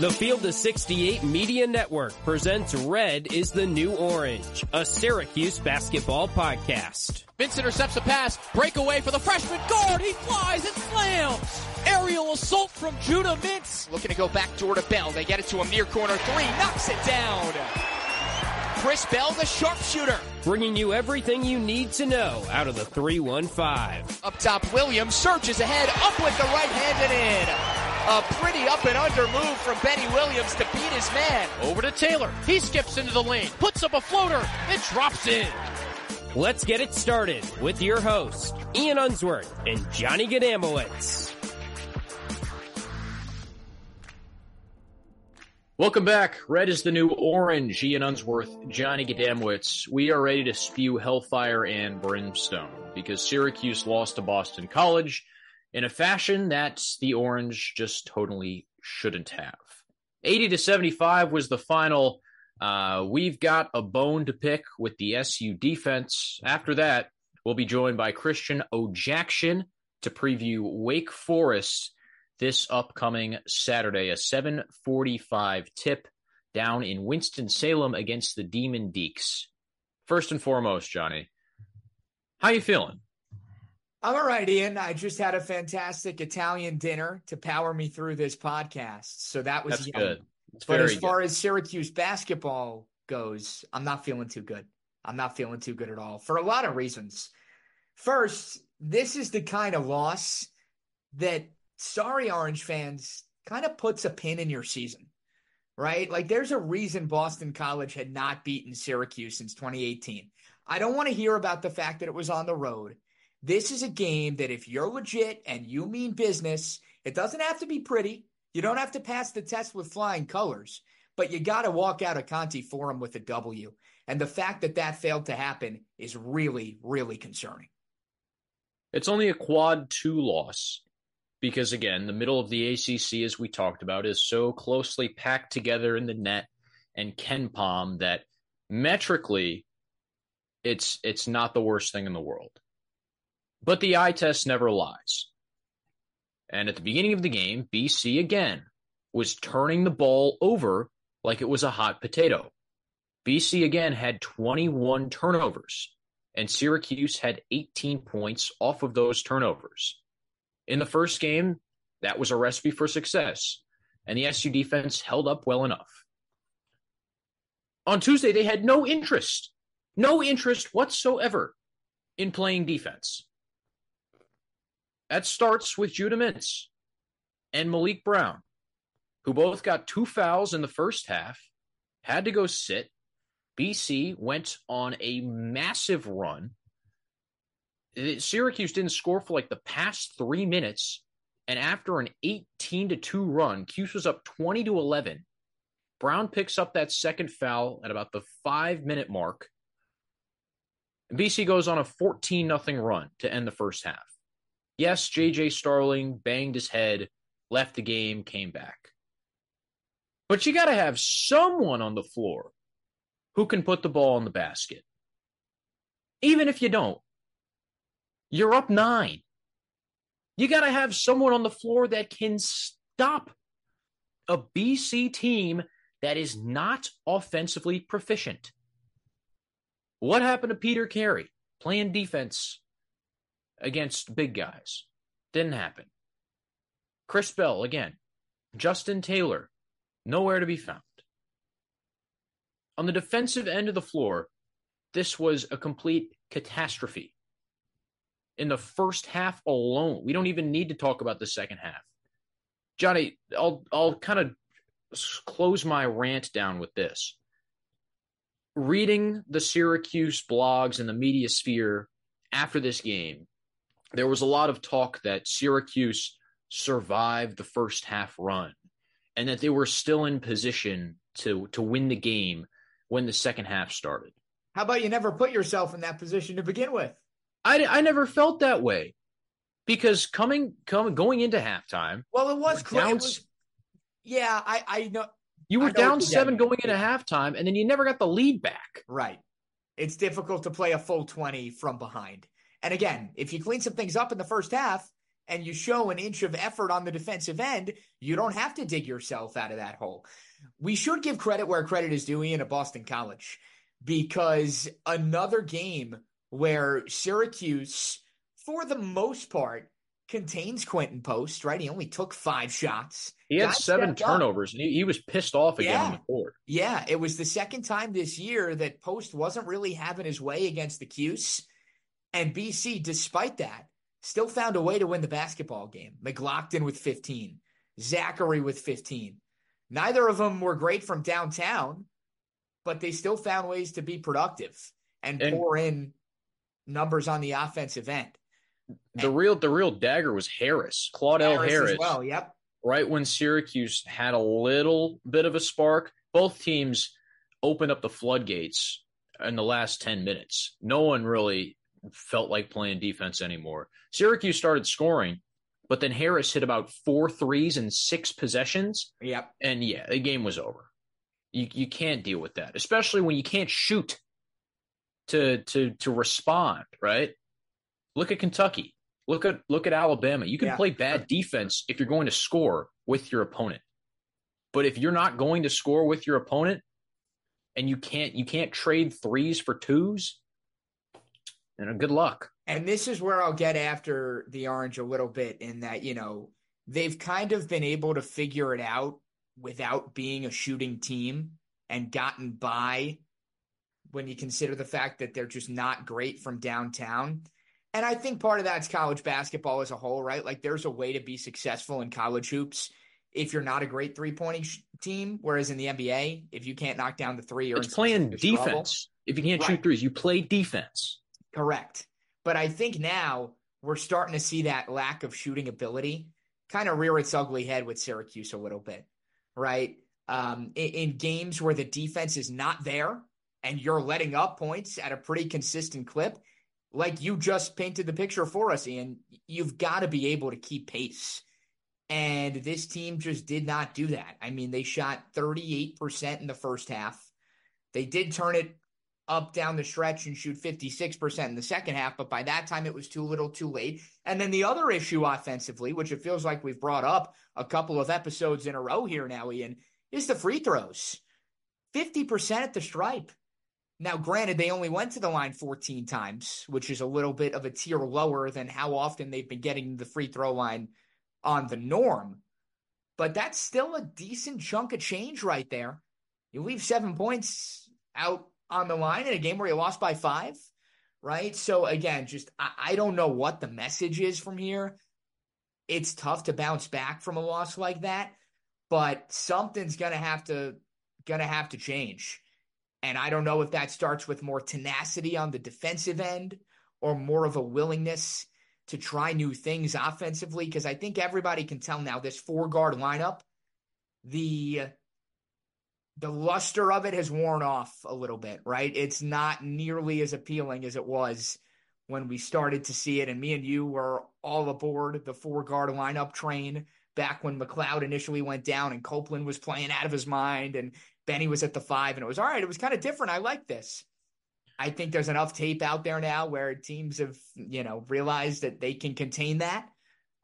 The Field of 68 Media Network presents Red is the New Orange, a Syracuse basketball podcast. Vince intercepts a pass, breakaway for the freshman guard, he flies and slams! Aerial assault from Judah Mintz. Looking to go back door to Bell, they get it to him near corner three, knocks it down! Chris Bell, the sharpshooter. Bringing you everything you need to know out of the 315. Up top, Williams surges ahead, up with the right hand and in. A pretty up and under move from Benny Williams to beat his man. Over to Taylor. He skips into the lane, puts up a floater, and drops in. Let's get it started with your host, Ian Unsworth and Johnny Gadamowitz. Welcome back. Red is the new orange. Ian Unsworth, Johnny Gadamowitz. We are ready to spew hellfire and brimstone because Syracuse lost to Boston College in a fashion that the Orange just totally shouldn't have. 80 to 75 was the final. Uh, we've got a bone to pick with the SU defense. After that, we'll be joined by Christian Odjakjian to preview Wake Forest this upcoming Saturday, a 745 tip down in Winston-Salem against the Demon Deacs. First and foremost, Johnny, how you feeling? I'm all right, Ian. I just had a fantastic Italian dinner to power me through this podcast. So that was good. It's But as far good. as Syracuse basketball goes, I'm not feeling too good. I'm not feeling too good at all for a lot of reasons. First, this is the kind of loss that sorry Orange fans kind of puts a pin in your season, right? Like there's a reason Boston College had not beaten Syracuse since 2018. I don't want to hear about the fact that it was on the road. This is a game that if you're legit and you mean business, it doesn't have to be pretty. You don't have to pass the test with flying colors, but you got to walk out of Conte Forum with a W. And the fact that that failed to happen is really, really concerning. It's only a quad two loss because, again, the middle of the ACC, as we talked about, is so closely packed together in the net and KenPom that metrically, it's it's not the worst thing in the world. But the eye test never lies. And at the beginning of the game, BC again was turning the ball over like it was a hot potato. BC again had 21 turnovers, and Syracuse had 18 points off of those turnovers. In the first game, that was a recipe for success. and the SU defense held up well enough. On Tuesday, they had no interest, no interest whatsoever in playing defense. That starts with Judah Mintz and Maliq Brown, who both got two fouls in the first half, had to go sit. BC went on a massive run. Syracuse didn't score for like the past three minutes. And after an 18 to 2 run, Cuse was up 20 to 11. Brown picks up that second foul at about the five minute mark. BC goes on a 14 0 run to end the first half. Yes, JJ Starling banged his head, left the game, came back. But you got to have someone on the floor who can put the ball in the basket. Even if you don't, you're up nine. You got to have someone on the floor that can stop a BC team that is not offensively proficient. What happened to Peter Carey playing defense against big guys? Didn't happen. Chris Bell, again. Justin Taylor, nowhere to be found. On the defensive end of the floor, this was a complete catastrophe. In the first half alone, we don't even need to talk about the second half. Johnny, I'll I'll kind of close my rant down with this. Reading the Syracuse blogs and the media sphere after this game, there was a lot of talk that Syracuse survived the first half run and that they were still in position to to win the game when the second half started. How about you never put yourself in that position to begin with? I, I never felt that way because coming coming going into halftime. Well, it was close. Yeah, I I know you were know down seven going into halftime, and then you never got the lead back. Right. It's difficult to play a full twenty from behind. And again, if you clean some things up in the first half and you show an inch of effort on the defensive end, you don't have to dig yourself out of that hole. We should give credit where credit is due in at Boston College because another game where Syracuse, for the most part, contains Quinten Post, right? He only took five shots. He had seven turnovers, and he, he, was pissed off again yeah. on the court. Yeah, it was the second time this year that Post wasn't really having his way against the Cuse. And BC, despite that, still found a way to win the basketball game. McLaughlin with 15, Zackery with 15. Neither of them were great from downtown, but they still found ways to be productive and, and pour in numbers on the offensive end. The and real the real dagger was Harris, Claudell Harris. Harris well, yep. Right when Syracuse had a little bit of a spark, both teams opened up the floodgates in the last 10 minutes. No one really felt like playing defense anymore. Syracuse started scoring, but then Harris hit about four threes in six possessions. Yep. And yeah, the game was over. You you can't deal with that, especially when you can't shoot to to to respond, right? Look at Kentucky. Look at look at Alabama. You can yeah. play bad defense if you're going to score with your opponent. But if you're not going to score with your opponent and you can't you can't trade threes for twos, you uh, know, good luck. And this is where I'll get after the Orange a little bit in that, you know, they've kind of been able to figure it out without being a shooting team and gotten by when you consider the fact that they're just not great from downtown. And I think part of that's college basketball as a whole, right? Like there's a way to be successful in college hoops if you're not a great three point team. Whereas in the NBA, if you can't knock down the three, you're it's playing defense. Trouble. If you can't right. shoot threes, you play defense. Correct. But I think now we're starting to see that lack of shooting ability kind of rear its ugly head with Syracuse a little bit, right? Um, in, in games where the defense is not there and you're letting up points at a pretty consistent clip, like you just painted the picture for us, Ian, you've got to be able to keep pace. And this team just did not do that. I mean, they shot 38% in the first half. They did turn it up down the stretch and shoot 56% in the second half, but by that time it was too little too late. And then the other issue offensively, which it feels like we've brought up a couple of episodes in a row here now, Ian, is the free throws. 50% at the stripe. Now, granted, they only went to the line 14 times, which is a little bit of a tier lower than how often they've been getting the free throw line on the norm. but that's still a decent chunk of change right there. You leave seven points out on the line in a game where you lost by five, right? So again, just I, I don't know what the message is from here. It's tough to bounce back from a loss like that, but something's gonna have to gonna have to change. And I don't know if that starts with more tenacity on the defensive end or more of a willingness to try new things offensively. Because I think everybody can tell now this four guard lineup, the the luster of it has worn off a little bit, right? It's not nearly as appealing as it was when we started to see it. And me and you were all aboard the four guard lineup train back when McLeod initially went down and Copeland was playing out of his mind and Benny was at the five. And it was all right. It was kind of different. I like this. I think there's enough tape out there now where teams have, you know, realized that they can contain that.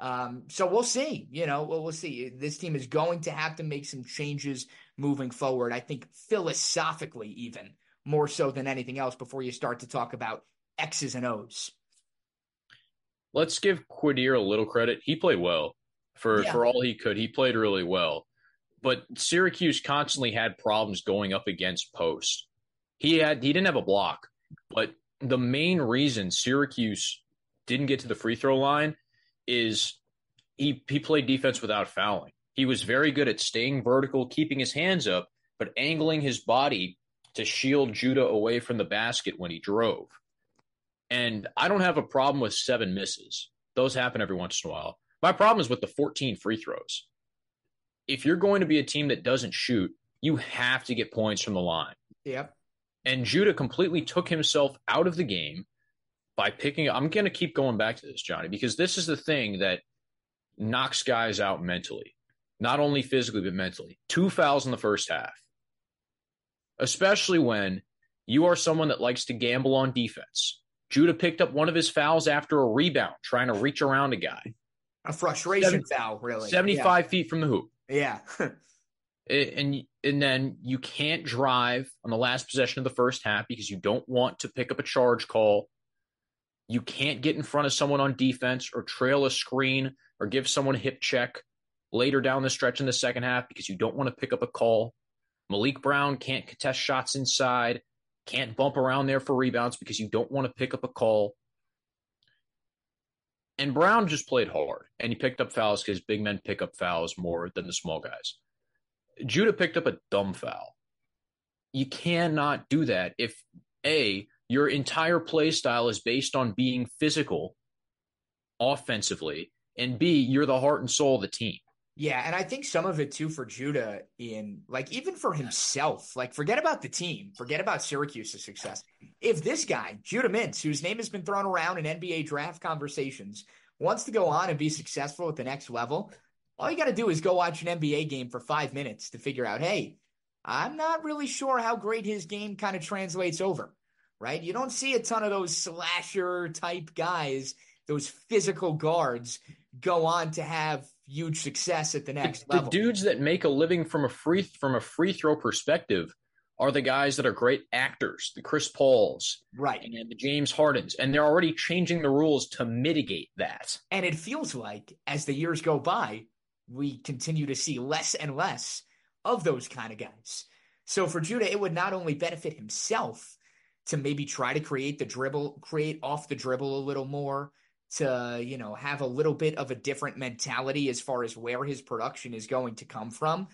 Um, so we'll see. You know, we'll, we'll see. This team is going to have to make some changes moving forward. I think philosophically, even more so than anything else, before you start to talk about X's and O's. Let's give Quadir a little credit. He played well for yeah. for all he could. He played really well. But Syracuse constantly had problems going up against post. He had he didn't have a block, but the main reason Syracuse didn't get to the free throw line is he he played defense without fouling. He was very good at staying vertical, keeping his hands up, but angling his body to shield Judah away from the basket when he drove. And I don't have a problem with seven misses. Those happen every once in a while. My problem is with the 14 free throws. If you're going to be a team that doesn't shoot, you have to get points from the line. Yep. And Judah completely took himself out of the game by picking. I'm going to keep going back to this, Johnny, because this is the thing that knocks guys out mentally not only physically, but mentally. Two fouls in the first half, especially when you are someone that likes to gamble on defense. Judah picked up one of his fouls after a rebound, trying to reach around a guy. A frustration Seven, foul, really. 75 yeah. feet from the hoop. Yeah. and and then you can't drive on the last possession of the first half because you don't want to pick up a charge call. You can't get in front of someone on defense or trail a screen or give someone a hip check later down the stretch in the second half because you don't want to pick up a call. Maliq Brown can't contest shots inside, can't bump around there for rebounds because you don't want to pick up a call. And Brown just played hard and he picked up fouls because big men pick up fouls more than the small guys. Judah picked up a dumb foul. You cannot do that if A, your entire play style is based on being physical offensively, and B, you're the heart and soul of the team. Yeah, and I think some of it too for Judah in like even for himself, like forget about the team, forget about Syracuse's success. If this guy, Judah Mintz, whose name has been thrown around in NBA draft conversations, wants to go on and be successful at the next level, all you got to do is go watch an NBA game for five minutes to figure out, hey, I'm not really sure how great his game kind of translates over, right? You don't see a ton of those slasher type guys, those physical guards go on to have huge success at the next the, level. The dudes that make a living from a free from a free throw perspective are the guys that are great actors, the Chris Pauls, right, and the James Hardens, and they're already changing the rules to mitigate that. And it feels like as the years go by, we continue to see less and less of those kind of guys. So for Judah, it would not only benefit himself to maybe try to create the dribble, create off the dribble a little more, to, you know, have a little bit of a different mentality as far as where his production is going to come from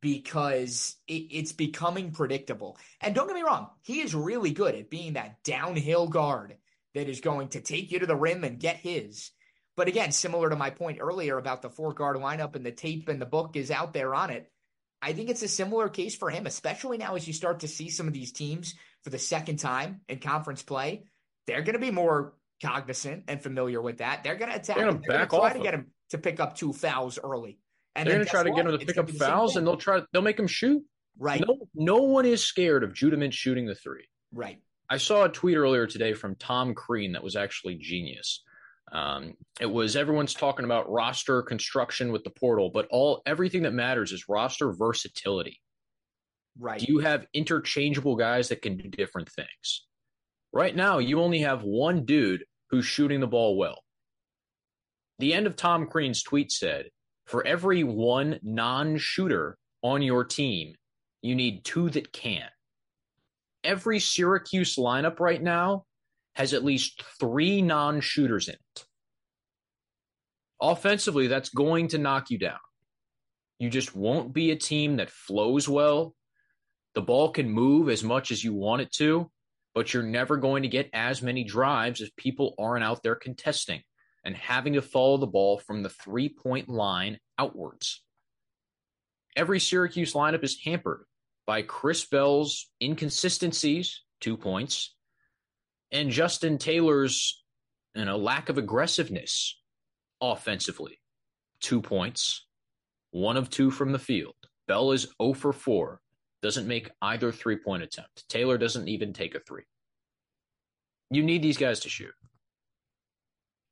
because it, it's becoming predictable. And don't get me wrong, he is really good at being that downhill guard that is going to take you to the rim and get his. But again, similar to my point earlier about the four guard lineup and the tape and the book is out there on it. I think it's a similar case for him, especially now as you start to see some of these teams for the second time in conference play. They're going to be more cognizant and familiar with that. They're going to attack. They're going to back try off to get him to pick up two fouls early. And they're going to try to what? get him to pick up fouls, and they'll try. They'll make him shoot. Right. No, no one is scared of Judah Mintz shooting the three. Right. I saw a tweet earlier today from Tom Crean that was actually genius. Um, it was everyone's talking about roster construction with the portal, but all everything that matters is roster versatility. Right. Do you have interchangeable guys that can do different things? Right now, you only have one dude who's shooting the ball well. The end of Tom Crean's tweet said, For every one non shooter on your team, you need two that can. Every Syracuse lineup right now has at least three non shooters in it. Offensively, that's going to knock you down. You just won't be a team that flows well. The ball can move as much as you want it to, but you're never going to get as many drives as people aren't out there contesting and having to follow the ball from the three point line outwards. Every Syracuse lineup is hampered by Chris Bell's inconsistencies, two points, and Justin Taylor's you know, lack of aggressiveness offensively, two points, one of two from the field. Bell is 0 for 4, doesn't make either three point attempt. Taylor doesn't even take a three. You need these guys to shoot.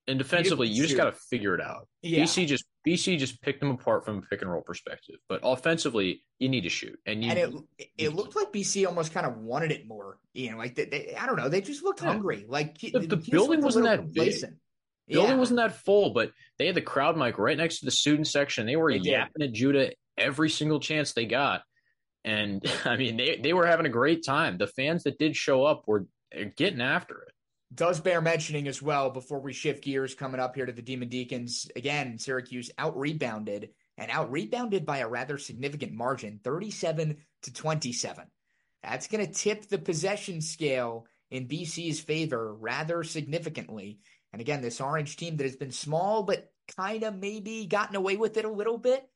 And defensively, you, just got to figure it out. Yeah. BC just BC just picked them apart from a pick and roll perspective, but offensively, you need to shoot. And, you, and it it looked like BC almost kind of wanted it more. You know, like they, they I don't know, they just looked yeah. hungry. Like the, the building wasn't that complacent. big. Building yeah. wasn't that full, but they had the crowd mic right next to the student section. They were yapping at Judah every single chance they got. And I mean, they, they were having a great time. The fans that did show up were getting after it does bear mentioning as well before we shift gears coming up here to the Demon Deacons. Again, Syracuse out rebounded and out rebounded by a rather significant margin 37 to 27. That's going to tip the possession scale in BC's favor rather significantly. And again, this orange team that has been small, but kind of maybe gotten away with it a little bit.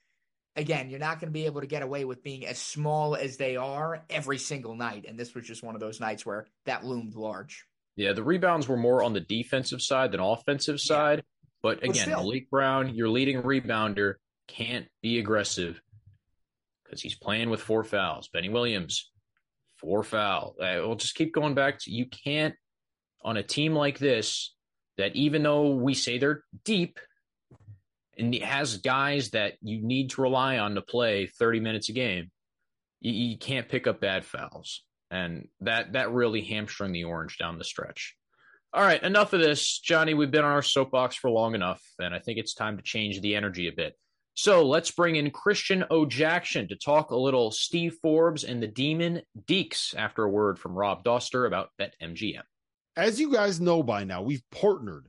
Again, you're not going to be able to get away with being as small as they are every single night. And this was just one of those nights where that loomed large. Yeah, the rebounds were more on the defensive side than offensive side. Yeah. But again, but Maliq Brown, your leading rebounder, can't be aggressive because he's playing with four fouls. Benny Williams, four foul. Uh, we'll just keep going back to you can't on a team like this that even though we say they're deep and it has guys that you need to rely on to play 30 minutes a game, you, you can't pick up bad fouls and that that really hamstrung the Orange down the stretch. All right, enough of this, Johnny. We've been on our soapbox for long enough, and I think it's time to change the energy a bit. So let's bring in Christian Odjakjian to talk a little Steve Forbes and the Demon Deacs after a word from Rob Dauster about BetMGM. As you guys know by now, we've partnered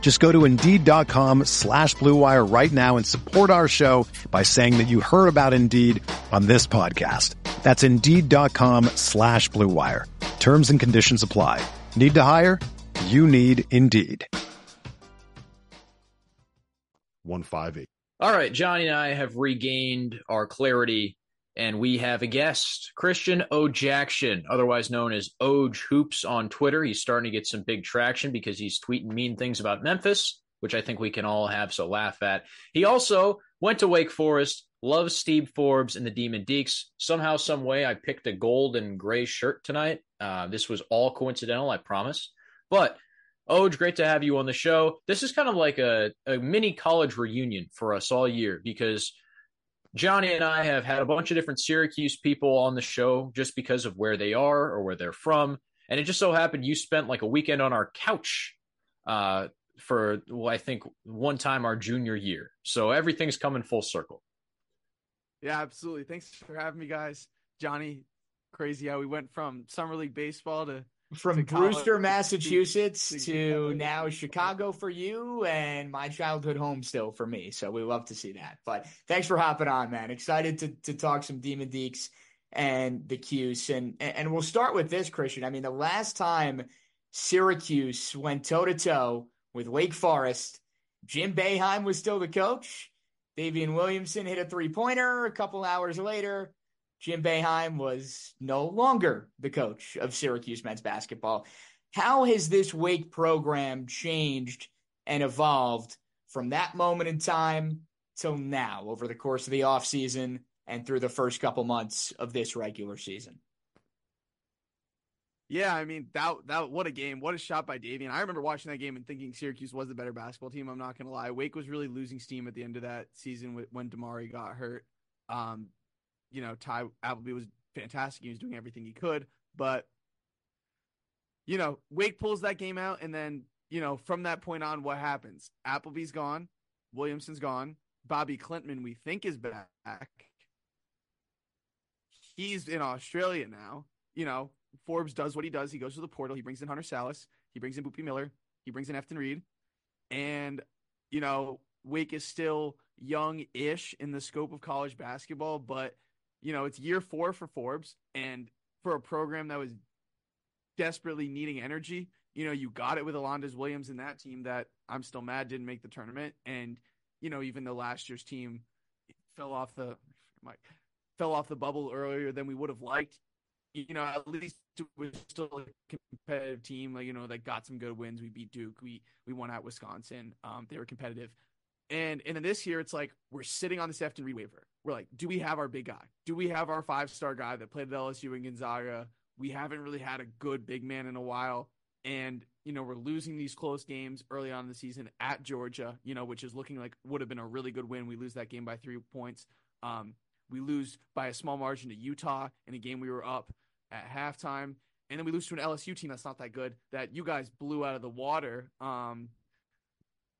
Just go to Indeed.com slash BlueWire right now and support our show by saying that you heard about Indeed on this podcast. That's Indeed.com slash BlueWire. Terms and conditions apply. Need to hire? You need Indeed. 158. All right, Johnny and I have regained our clarity, and we have a guest, Christian Odjakjian, otherwise known as Odj Hoops on Twitter. He's starting to get some big traction because he's tweeting mean things about Memphis, which I think we can all have so laugh at. He also went to Wake Forest, loves Steve Forbes and the Demon Deacs. Somehow, some way, I picked a gold and gray shirt tonight. Uh, this was all coincidental, I promise. But Oj, great to have you on the show. This is kind of like a, a mini college reunion for us all year because Johnny and I have had a bunch of different Syracuse people on the show just because of where they are or where they're from. And it just so happened you spent like a weekend on our couch uh, for, well, I think one time our junior year. So everything's coming full circle. Yeah, absolutely. Thanks for having me, guys. Johnny, crazy how we went from summer league baseball to from Brewster, college. Massachusetts To- to now Chicago for you and my childhood home still for me. So we love to see that. But thanks for hopping on, man. Excited to to talk some Demon Deacs and the Cuse. And and we'll start with this, Christian. I mean, the last time Syracuse went toe to toe with Wake Forest, Jim Boeheim was still the coach. Daivien Williamson hit a three pointer. A couple hours later, Jim Boeheim was no longer the coach of Syracuse men's basketball. How has this Wake program changed and evolved from that moment in time till now over the course of the offseason and through the first couple months of this regular season? Yeah, I mean that that what a game, what a shot by Daivien. I remember watching that game and thinking Syracuse was the better basketball team. I'm not gonna lie. Wake was really losing steam at the end of that season when Damari got hurt. Um, you know, Ty Appleby was fantastic. He was doing everything he could, but you know, Wake pulls that game out, and then you know, from that point on, what happens? Appleby's gone, Williamson's gone, Bobi Klintman we think is back. He's in Australia now. You know, Forbes does what he does. He goes to the portal. He brings in Hunter Sallis. He brings in Boopie Miller. He brings in Efton Reid. And, you know, Wake is still young ish in the scope of college basketball, but, you know, it's year four for Forbes. And for a program that was desperately needing energy, you know, you got it with Alondes Williams and that team that I'm still mad didn't make the tournament. And, you know, even though last year's team fell off the, my, fell off the bubble earlier than we would have liked, you know, at least it was still a competitive team. Like, you know, that got some good wins. We beat Duke. We we won at Wisconsin. Um, they were competitive. And and then this year, it's like we're sitting on this Efton Reid waiver. We're like, do we have our big guy? Do we have our five star guy that played at LSU and Gonzaga? We haven't really had a good big man in a while. And you know, we're losing these close games early on in the season at Georgia. You know, which is looking like would have been a really good win. We lose that game by three points. Um, we lose by a small margin to Utah in a game we were up at halftime. And then we lose to an LSU team that's not that good that you guys blew out of the water. Um,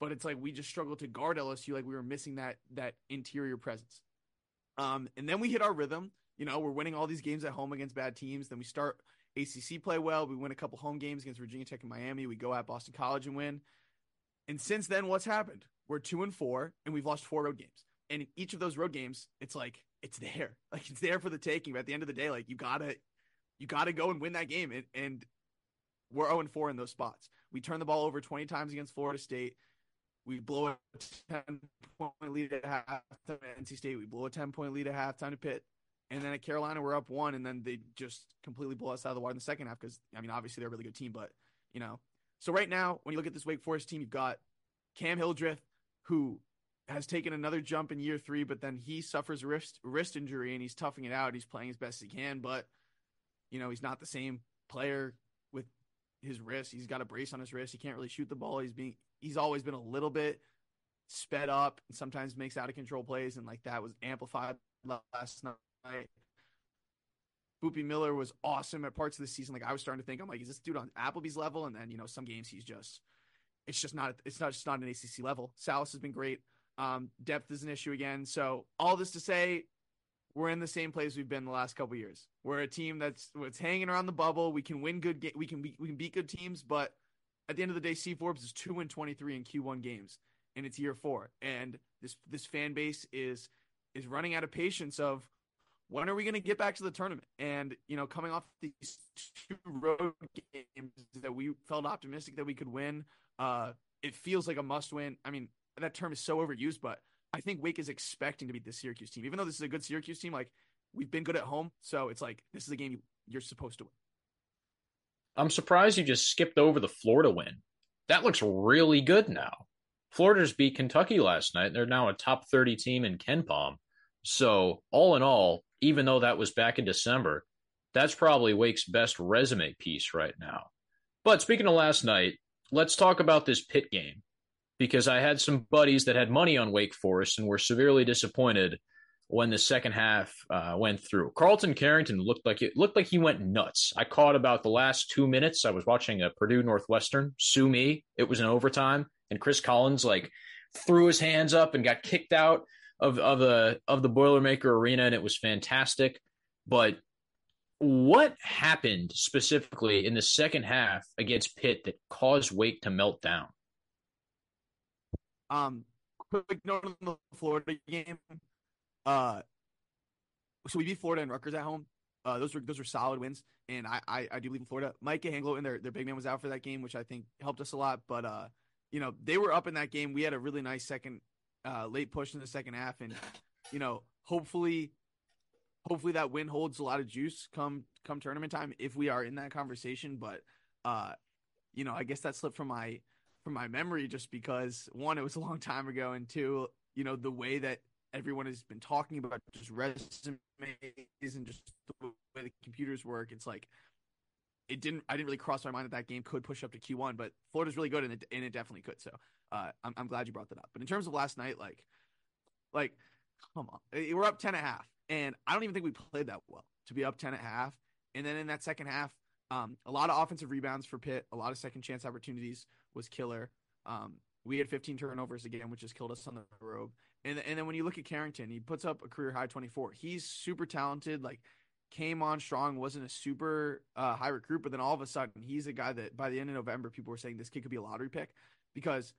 but it's like we just struggled to guard LSU like we were missing that that interior presence. Um, and then we hit our rhythm. You know, we're winning all these games at home against bad teams. Then we start ACC play well. We win a couple home games against Virginia Tech and Miami. We go at Boston College and win. And since then, what's happened? We're two and four, and we've lost four road games. And in each of those road games, it's like it's there, like it's there for the taking. But at the end of the day, like you gotta, you gotta go and win that game. And, and we're zero and four in those spots. We turn the ball over twenty times against Florida State. We blow a ten point lead at halftime at NC State. We blow a ten point lead at halftime to Pitt. And then at Carolina, we're up one, and then they just completely blow us out of the water in the second half because, I mean, obviously they're a really good team, but, you know. So right now, when you look at this Wake Forest team, you've got Cam Hildreth, who has taken another jump in year three, but then he suffers wrist, wrist injury and he's toughing it out. He's playing as best he can, but, you know, he's not the same player with his wrist. He's got a brace on his wrist. He can't really shoot the ball. He's being, he's always been a little bit sped up and sometimes makes out of control plays, and like that was amplified last night. Boopie Miller was awesome at parts of the season. Like I was starting to think, I'm like, is this dude on Appleby's level? And then you know, some games he's just, it's just not, it's not just not an ACC level. Sallis has been great. Um, depth is an issue again. So all this to say, we're in the same place we've been the last couple years. We're a team that's that's hanging around the bubble. We can win good. Ga- we can be, we can beat good teams, but at the end of the day, C Forbes is two and twenty three in Q1 games, and it's year four. And this this fan base is is running out of patience of when are we going to get back to the tournament? And you know, coming off these two road games that we felt optimistic that we could win, uh, it feels like a must win. I mean, that term is so overused, but I think Wake is expecting to beat the Syracuse team, even though this is a good Syracuse team. Like we've been good at home, so it's like this is a game you're supposed to win. I'm surprised you just skipped over the Florida win. That looks really good now. Florida's beat Kentucky last night. They're now a top 30 team in KenPom. So, all in all, even though that was back in December, that's probably Wake's best resume piece right now. But speaking of last night, let's talk about this pit game because I had some buddies that had money on Wake Forest and were severely disappointed when the second half uh, went through. Carlton Carrington looked like it looked like he went nuts. I caught about the last two minutes. I was watching a Purdue Northwestern. Sue me. It was an overtime, and Chris Collins like threw his hands up and got kicked out of of the of the Boilermaker Arena, and it was fantastic. But what happened specifically in the second half against Pitt that caused Wake to melt down? Um, quick note on the Florida game. Uh, so we beat Florida and Rutgers at home. Uh, those were those were solid wins, and I I, I do believe in Florida. Mike Anglo and their their big man was out for that game, which I think helped us a lot. But uh, you know they were up in that game. We had a really nice second uh late push in the second half, and you know hopefully hopefully that win holds a lot of juice come come tournament time if we are in that conversation. But uh, you know I guess that slipped from my from my memory just because one it was a long time ago, and two you know the way that everyone has been talking about just resumes and just the way the computers work. It's like it didn't. I didn't really cross my mind that that game could push up to Q one, but Florida's really good and it and it definitely could. So uh, I'm I'm glad you brought that up. But in terms of last night, like like come on, we're up ten and a half, and I don't even think we played that well to be up ten and a half. And then in that second half, um, a lot of offensive rebounds for Pitt, a lot of second chance opportunities was killer. Um, we had 15 turnovers again, which has killed us on the road. And and then when you look at Carrington, he puts up a career high 24. He's super talented. Like came on strong, wasn't a super uh, high recruit, but then all of a sudden he's a guy that by the end of November people were saying this kid could be a lottery pick because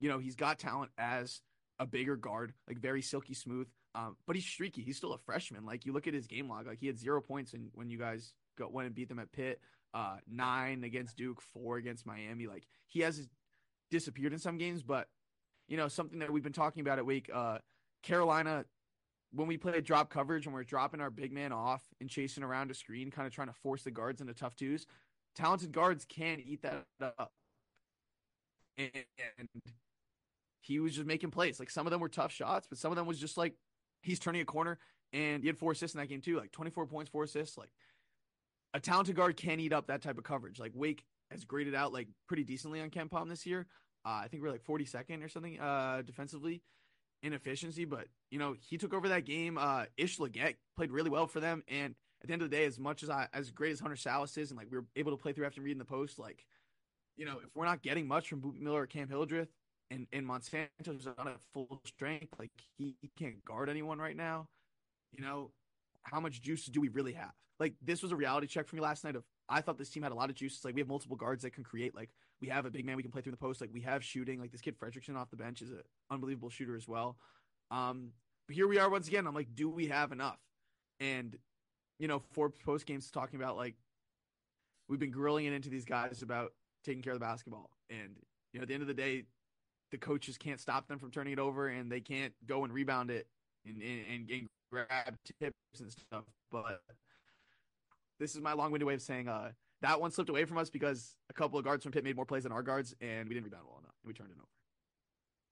you know he's got talent as a bigger guard, like very silky smooth. Um, but he's streaky. He's still a freshman. Like you look at his game log, like he had zero points in, when you guys went and beat them at Pitt. Uh, nine against Duke, four against Miami. Like he has disappeared in some games, but you know, something that we've been talking about at Wake, uh, Carolina, when we play drop coverage and we're dropping our big man off and chasing around a screen, kind of trying to force the guards into tough twos, talented guards can eat that up. And he was just making plays. Like some of them were tough shots, but some of them was just like he's turning a corner and he had four assists in that game too, like 24 points, four assists. Like a talented guard can eat up that type of coverage. Like Wake has graded out like pretty decently on KenPom this year. Uh, I think we're like 42nd or something uh, defensively in efficiency, but you know he took over that game. Uh, Ish Leggett played really well for them, and at the end of the day, as much as I, as great as Hunter Sallis is, and like we were able to play through after reading the post, like you know if we're not getting much from Boopie Miller or Cam Hildreth, and and Monsanto's not at full strength, like he, he can't guard anyone right now. You know how much juice do we really have? Like this was a reality check for me last night of I thought this team had a lot of juice. It's like we have multiple guards that can create. Like we have a big man we can play through the post. Like we have shooting. Like this kid Friedrichsen off the bench is an unbelievable shooter as well. Um, but here we are once again. I'm like, do we have enough? And you know, Forbes post games talking about like we've been grilling it into these guys about taking care of the basketball. And you know, at the end of the day, the coaches can't stop them from turning it over, and they can't go and rebound it and and, and grab tips and stuff. But this is my long-winded way of saying uh, that one slipped away from us because a couple of guards from Pitt made more plays than our guards, and we didn't rebound well enough, and we turned it over.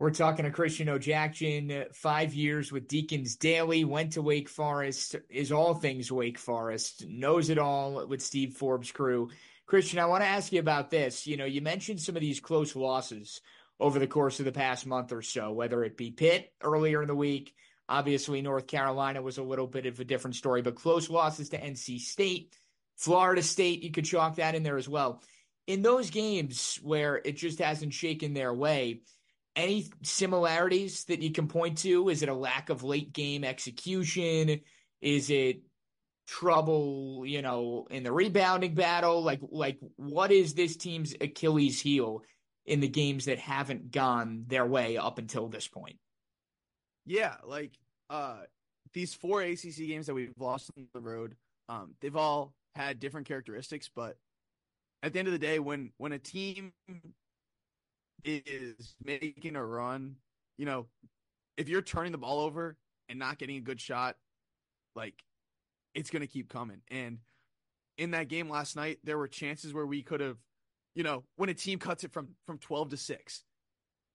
We're talking to Christian Odjakjian, five years with Deacons Daily, went to Wake Forest, is all things Wake Forest, knows it all with Steve Forbes' crew. Christian, I want to ask you about this. You know, you mentioned some of these close losses over the course of the past month or so, whether it be Pitt earlier in the week. Obviously, North Carolina was a little bit of a different story, but close losses to NC State, Florida State, you could chalk that in there as well. In those games where it just hasn't shaken their way, any similarities that you can point to? Is it a lack of late game execution? Is it trouble, you know, in the rebounding battle? Like, like what is this team's Achilles heel in the games that haven't gone their way up until this point? Yeah, like uh these four ACC games that we've lost on the road, um, they've all had different characteristics, but at the end of the day, when when a team is making a run, you know, if you're turning the ball over and not getting a good shot, like it's to keep coming. And in that game last night, there were chances where we could have, you know, when a team cuts it from from 12 to 6.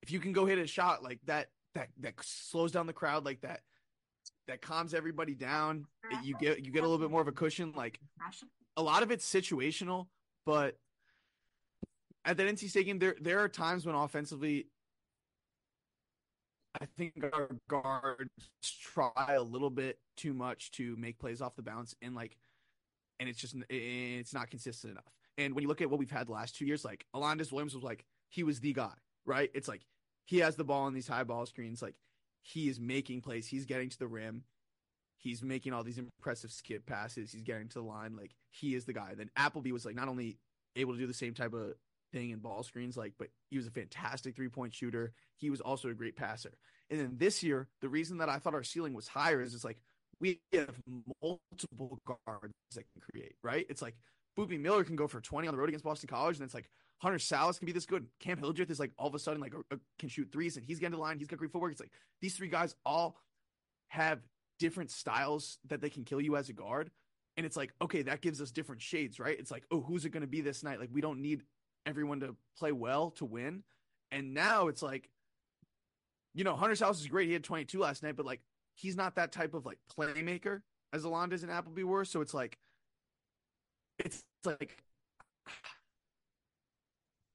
If you can go hit a shot like that that that slows down the crowd like that that calms everybody down, you get you get a little bit more of a cushion like a lot of it's situational, but at that NC State game there there are times when offensively I think our guards try a little bit too much to make plays off the bounce, and like, and it's just it's not consistent enough. And when you look at what we've had the last two years, like Alondes Williams was like he was the guy, right? It's like he has the ball on these high ball screens, like he is making plays, he's getting to the rim, he's making all these impressive skip passes, he's getting to the line, like he is the guy. Then Appleby was like not only able to do the same type of thing in ball screens, like, but he was a fantastic three point shooter. He was also a great passer. And then this year, the reason that I thought our ceiling was higher is it's like we have multiple guards that can create, right? It's like Boopie Miller can go for 20 on the road against Boston College, and it's like Hunter Sallis can be this good. Cam Hildreth is like all of a sudden like a, a, can shoot threes, and he's getting to the line. He's got great footwork. It's like these three guys all have different styles that they can kill you as a guard. And it's like, okay, that gives us different shades, right? It's like, oh, who's it going to be this night? Like, we don't need everyone to play well to win. And now it's like, you know, Hunter Sallis is great. He had 22 last night, but like he's not that type of like playmaker as Alondes and Appleby were. So it's like, it's like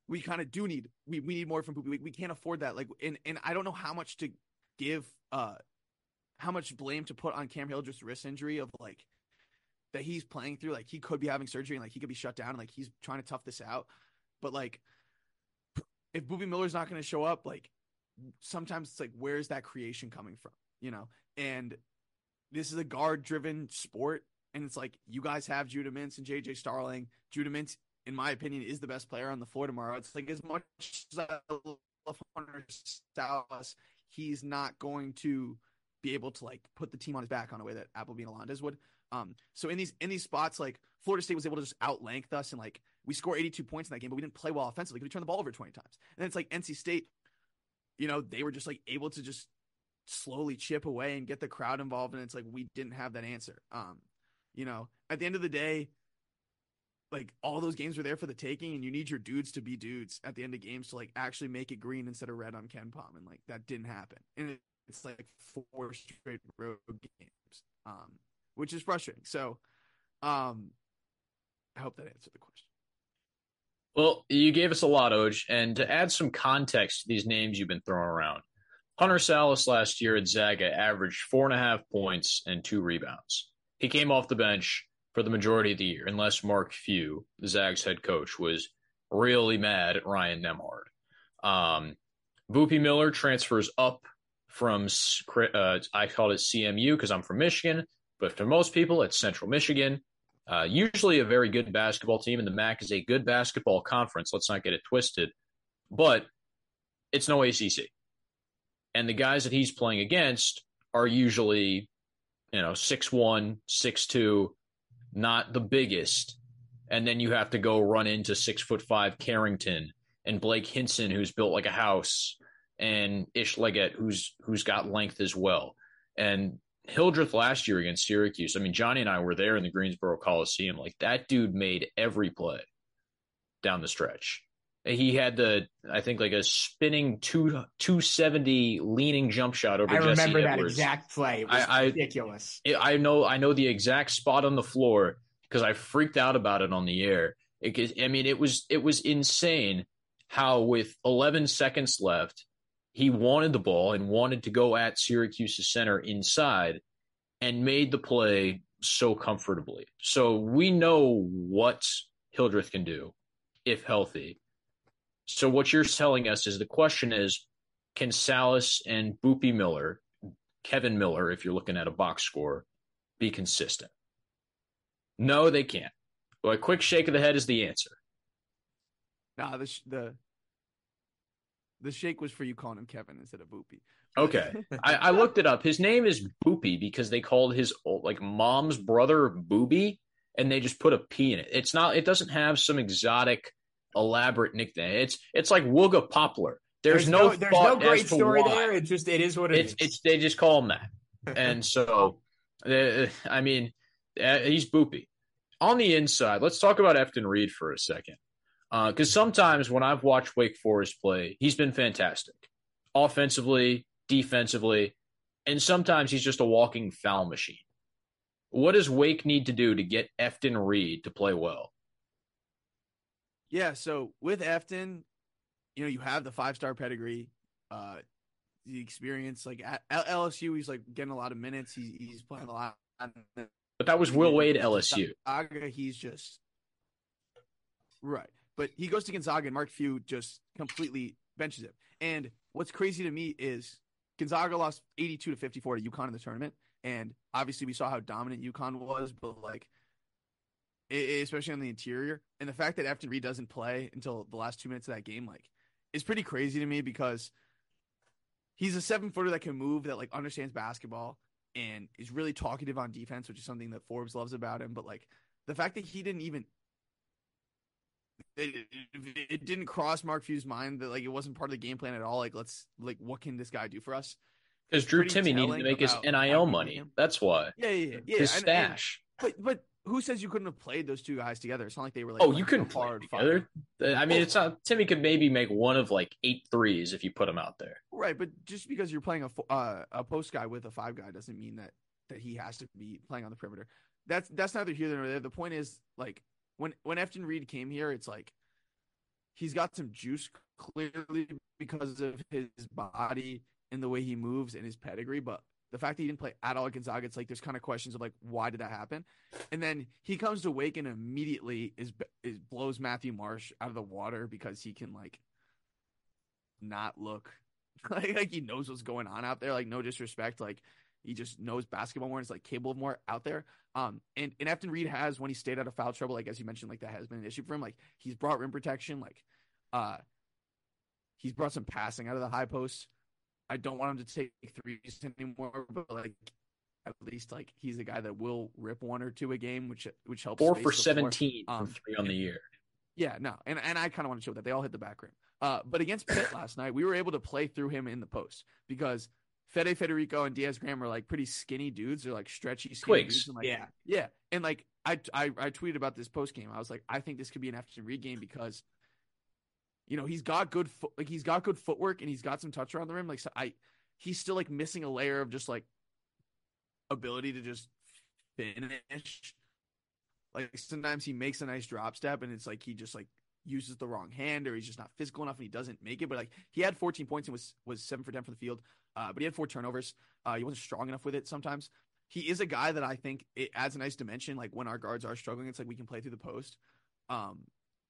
we kind of do need we, we need more from Boopie. We, we can't afford that. Like, and and I don't know how much to give, uh, how much blame to put on Cam Hildreth's wrist injury of like that he's playing through. Like he could be having surgery and like he could be shut down and like he's trying to tough this out. But like, if Boopie Miller's not going to show up, like sometimes it's like, where's that creation coming from? You know, and this is a guard driven sport. And it's like, you guys have Judah Mintz and JJ Starling. Judah Mintz, in my opinion, is the best player on the floor tomorrow. It's like, as much as I love Hunter Sallis, he's not going to be able to like put the team on his back on a way that Appleby and Alondes would. Um, so in these in these spots, like Florida State was able to just outlength us and like we score 82 points in that game, but we didn't play well offensively. because We turned the ball over 20 times. And then it's like NC State, you know, they were just like able to just slowly chip away and get the crowd involved. And it's like we didn't have that answer. Um, you know, at the end of the day, like all those games were there for the taking, and you need your dudes to be dudes at the end of games to like actually make it green instead of red on KenPom, and like that didn't happen. And it's like four straight road games, um, which is frustrating. So, um, I hope that answered the question. Well, you gave us a lot, Oj, and to add some context to these names you've been throwing around, Hunter Sallis last year at Zaga averaged four and a half points and two rebounds. He came off the bench for the majority of the year, unless Mark Few, the Zags head coach, was really mad at Ryan Nembhard. Um, Boopie Miller transfers up from, uh, I called it CMU because I'm from Michigan, but for most people, it's Central Michigan. Uh, usually a very good basketball team, and the MAC is a good basketball conference. Let's not get it twisted, but it's no ACC. And the guys that he's playing against are usually, you know, six one, six two, not the biggest. And then you have to go run into six foot five Carrington and Blake Hinson, who's built like a house, and Ish Leggett, who's who's got length as well. And Hildreth last year against Syracuse. I mean, Johnny and I were there in the Greensboro Coliseum. Like that dude made every play down the stretch. He had the, I think, like a spinning two two seventy leaning jump shot over. I Jesse remember Edwards. that exact play. It was I, I, ridiculous. It, I know, I know the exact spot on the floor because I freaked out about it on the air. It, I mean, it was it was insane how with 11 seconds left he wanted the ball and wanted to go at Syracuse's center inside and made the play so comfortably. So we know what Hildreth can do if healthy. So what you're telling us is the question is can Sallis and Boopie Miller, Kevin Miller, if you're looking at a box score, be consistent? No, they can't. Well, a quick shake of the head is the answer. Nah, the sh- the the shake was for you calling him Kevin instead of Boopie. Okay, I, I looked it up. His name is Boopie because they called his like mom's brother Booby, and they just put a P in it. It's not. It doesn't have some exotic, elaborate nickname. It's it's like Wooga Poplar. There's, no, there's no great story why. there. It just it is what it It's is. it's they just call him that, and so uh, I mean uh, he's Boopie. On the inside, let's talk about Efton Reid for a second, because sometimes when I've watched Wake Forest play, he's been fantastic, offensively, defensively, and sometimes he's just a walking foul machine. What does Wake need to do to get Efton Reid to play well? Yeah, so with Efton, you know, you have the five star pedigree, uh, the experience. Like at LSU, he's like getting a lot of minutes. He's he's playing a lot. But that was Will Wade LSU. Gonzaga, he's just right. But he goes to Gonzaga, and Mark Few just completely benches him. And what's crazy to me is Gonzaga lost 82 to 54 to UConn in the tournament, and obviously we saw how dominant UConn was, but like, especially on the interior, and the fact that Efton Reid doesn't play until the last two minutes of that game, like, is pretty crazy to me because he's a seven footer that can move, that like understands basketball, and is really talkative on defense, which is something that Forbes loves about him. But like the fact that he didn't even it, it, it didn't cross Mark Few's mind that like it wasn't part of the game plan at all. Like let's like what can this guy do for us? Because Drew Timme needed to make his NIL money. him. That's why. Yeah, yeah, yeah. yeah. his and- and- stash. but but who says you couldn't have played those two guys together? It's not like they were like oh, playing you couldn't play hard together. fire. I mean, it's not. Timme could maybe make one of like eight threes if you put him out there. Right, but just because you're playing a uh, a post guy with a five guy doesn't mean that that he has to be playing on the perimeter. That's that's neither here nor there. The point is like when when Efton Reid came here, it's like he's got some juice clearly because of his body and the way he moves and his pedigree, but the fact that he didn't play at all at Gonzaga, it's like there's kind of questions of like why did that happen? And then he comes to Wake and immediately is is blows Matthew Marsh out of the water because he can like not look like, like he knows what's going on out there. Like no disrespect, like he just knows basketball more and is like capable of more out there. Um, and and Efton Reid has when he stayed out of foul trouble, like as you mentioned, like that has been an issue for him. Like he's brought rim protection, like uh, he's brought some passing out of the high post. I don't want him to take threes anymore, but like at least like he's a guy that will rip one or two a game, which which helps. Four for the floor. seventeen Um, from three on the year. Yeah, no, and and I kind of want to show that they all hit the back rim. Uh, but against Pitt last night, we were able to play through him in the post because Fede Federiko and Diaz Graham are like pretty skinny dudes. They're like stretchy, skinny Twigs. dudes. And like, Yeah. yeah, and like I, I I tweeted about this post game. I was like, I think this could be an Efton Reid game because, you know, he's got good like he's got good footwork and he's got some touch around the rim. Like so I, he's still like missing a layer of just like ability to just finish. Like sometimes he makes a nice drop step and it's like he just like uses the wrong hand or he's just not physical enough and he doesn't make it. But like he had 14 points and was was seven for 10 for the field. Uh, but he had four turnovers. Uh, he wasn't strong enough with it sometimes. He is a guy that I think it adds a nice dimension. Like when our guards are struggling, it's like we can play through the post. Um,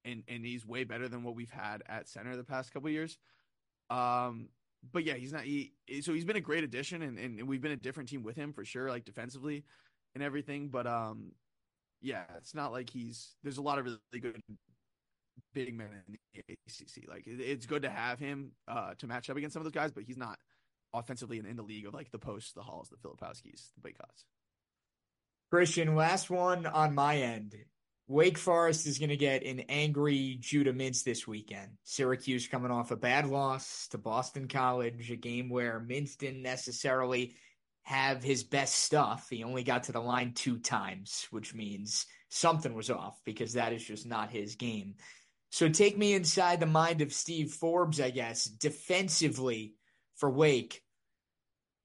and and he's way better than what we've had at center the past couple years. Um, but yeah, he's not. He so he's been a great addition, and, and we've been a different team with him for sure, like defensively and everything. But um, yeah, it's not like he's. There's a lot of really good big men in the ACC. Like it, it's good to have him uh to match up against some of those guys, but he's not offensively in, in the league of like the posts, the halls, the Filipowskis, the Bacots. Christian, last one on my end. Wake Forest is going to get an angry Judah Mintz this weekend. Syracuse coming off a bad loss to Boston College, a game where Mintz didn't necessarily have his best stuff. He only got to the line two times, which means something was off because that is just not his game. So take me inside the mind of Steve Forbes, I guess, defensively for Wake.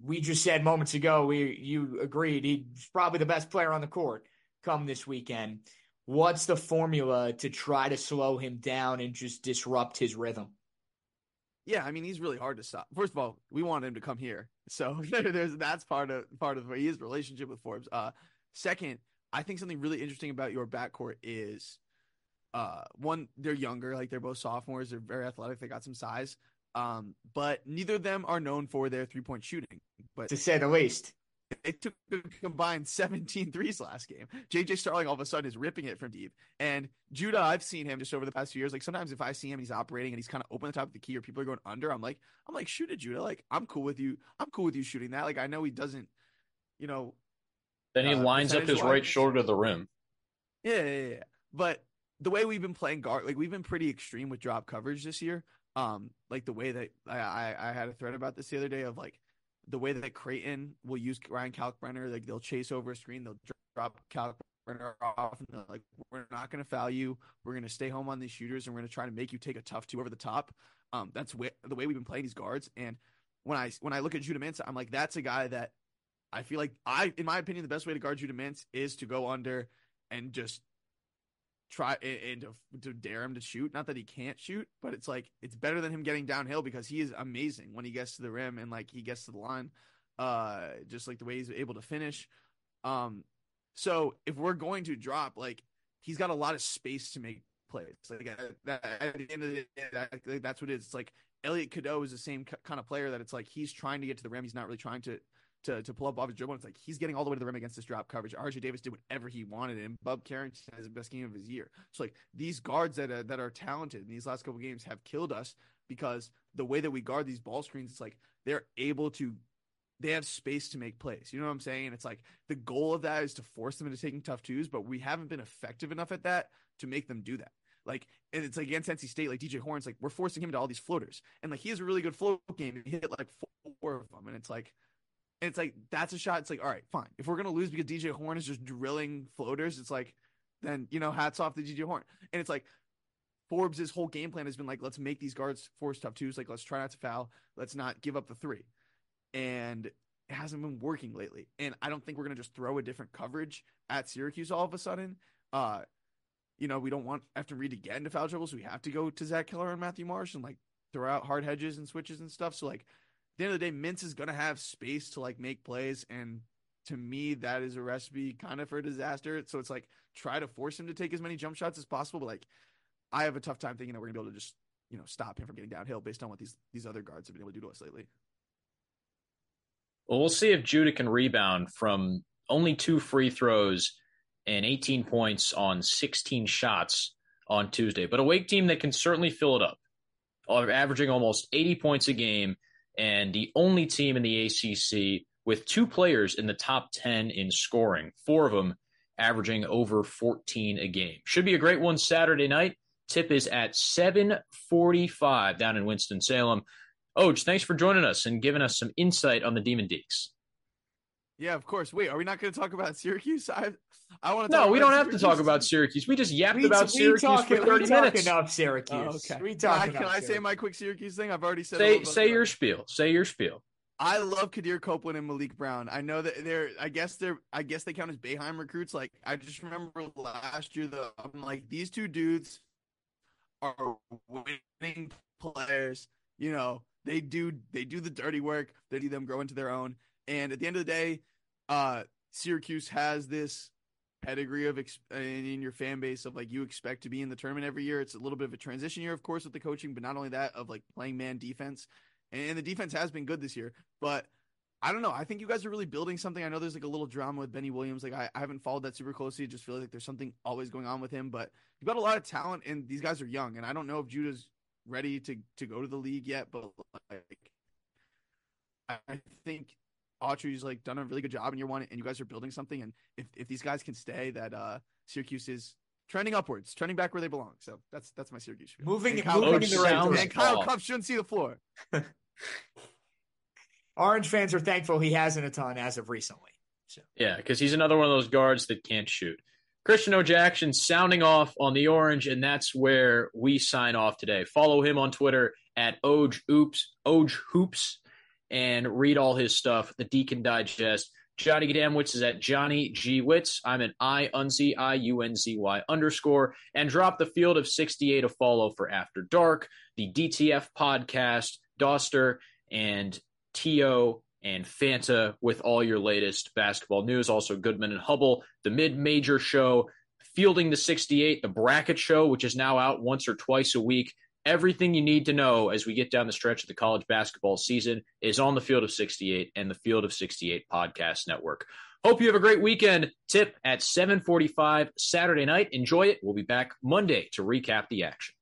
We just said moments ago, we you agreed he's probably the best player on the court come this weekend. What's the formula to try to slow him down and just disrupt his rhythm? Yeah, I mean he's really hard to stop. First of all, we want him to come here, so there's that's part of part of his relationship with Forbes. Uh, second, I think something really interesting about your backcourt is, uh, one they're younger, like they're both sophomores, they're very athletic, they got some size, um, but neither of them are known for their three point shooting. But To say the least. They took a combined 17 threes last game. JJ Starling all of a sudden is ripping it from deep. And Judah, I've seen him just over the past few years. Like sometimes if I see him and he's operating and he's kind of open the top of the key or people are going under, I'm like, I'm like, shoot it, Judah. Like, I'm cool with you. I'm cool with you shooting that. Like, I know he doesn't, you know. Then he uh, lines up his right shoulder to the rim. Yeah, yeah, yeah. But the way we've been playing guard, like we've been pretty extreme with drop coverage this year. Um, like the way that I, I, I had a thread about this the other day of like the way that Creighton will use Ryan Kalkbrenner, like they'll chase over a screen, they'll drop Kalkbrenner off, and they're like, "We're not going to foul you. We're going to stay home on these shooters, and we're going to try to make you take a tough two over the top." Um, that's way, the way we've been playing these guards. And when I when I look at Judah Mintz, I'm like, that's a guy that I feel like I, in my opinion, the best way to guard Judah Mintz is to go under and just try and to, to dare him to shoot. Not that he can't shoot, but it's like it's better than him getting downhill because he is amazing when he gets to the rim and like he gets to the line. Uh, just like the way he's able to finish. Um, so if we're going to drop, like he's got a lot of space to make plays. Like at, at the end of the day, that, that's what it is. It's like Elliot Cadeau is the same kind of player that it's like he's trying to get to the rim. He's not really trying to to, to pull up off his dribble. It's like he's getting all the way to the rim against this drop coverage. RJ Davis did whatever he wanted, and Bub Carrington has the best game of his year. So like these guards that are, that are talented in these last couple games have killed us because the way that we guard these ball screens, it's like they're able to. They have space to make plays. You know what I'm saying? And it's like the goal of that is to force them into taking tough twos, but we haven't been effective enough at that to make them do that. Like, and it's like against NC State, like DJ Horne's like, we're forcing him to all these floaters. And like, he has a really good float game. He hit like four of them. And it's like, and it's like that's a shot. It's like, all right, fine. If we're gonna lose because DJ Horne is just drilling floaters, it's like, then you know, hats off to DJ Horne. And it's like Forbes' whole game plan has been like, let's make these guards force tough twos. Like, let's try not to foul. Let's not give up the three. And it hasn't been working lately. And I don't think we're gonna just throw a different coverage at Syracuse all of a sudden. Uh, you know, we don't want Efton Reid to get into foul trouble, so we have to go to Zach Keller and Matthew Marsh and like throw out hard hedges and switches and stuff. So like the end of the day, Mintz is gonna have space to like make plays, and to me, that is a recipe kind of for a disaster. So it's like try to force him to take as many jump shots as possible, but like I have a tough time thinking that we're gonna be able to just you know stop him from getting downhill based on what these these other guards have been able to do to us lately. Well, we'll see if Judah can rebound from only two free throws and 18 points on 16 shots on Tuesday, but a Wake team that can certainly fill it up, averaging almost 80 points a game and the only team in the ACC with two players in the top 10 in scoring, four of them averaging over 14 a game. Should be a great one Saturday night. Tip is at 7:45 down in Winston-Salem. Oj, thanks for joining us and giving us some insight on the Demon Deacs. Yeah, of course. Wait, are we not going to talk about Syracuse? I, I want to. No, we don't Syracuse. have to talk about Syracuse. We just yapped we, about we Syracuse talk, for thirty we minutes. Enough Syracuse. Oh, okay. We talk can I, can I say my quick Syracuse thing? I've already said. Say say your spiel. Say your spiel. I love Quadir Copeland and Maliq Brown. I know that they're. I guess they're. I guess they count as Boeheim recruits. Like I just remember last year, though. I'm like these two dudes are winning players. You know, they do. They do the dirty work. They see them grow into their own. And at the end of the day, uh, Syracuse has this pedigree of ex- in your fan base of like you expect to be in the tournament every year. It's a little bit of a transition year, of course, with the coaching, but not only that of like playing man defense, and the defense has been good this year. But I don't know. I think you guys are really building something. I know there's like a little drama with Benny Williams. Like I, I haven't followed that super closely. I just feel like there's something always going on with him. But you've got a lot of talent, and these guys are young. And I don't know if Judah's ready to to go to the league yet, but like I think Autry's like done a really good job in year one, and you guys are building something. And if, if these guys can stay, that uh, Syracuse is trending upwards, trending back where they belong. So that's that's my Syracuse. View. Moving, and Kyle, moving in the right direction. And Kyle Cuffe shouldn't see the floor. Orange fans are thankful he hasn't a ton as of recently. So. Yeah, because he's another one of those guards that can't shoot. Christian Odjakjian sounding off on the orange, and that's where we sign off today. Follow him on Twitter at Oj Oops, Odj Hoops and read all his stuff, the Deacon Digest. Johnny Gadamwitz is at Johnny G Witz. I'm at I Unzy I U N Z Y underscore and drop the field of 68 a follow for After Dark, the DTF podcast, Dauster and To and Fanta with all your latest basketball news. Also Goodman and Hubble, the mid major show, Fielding the 68, the bracket show, which is now out once or twice a week Everything you need to know as we get down the stretch of the college basketball season is on the Field of 68 and the Field of 68 podcast network. Hope you have a great weekend. Tip at 7:45 Saturday night. Enjoy it. We'll be back Monday to recap the action.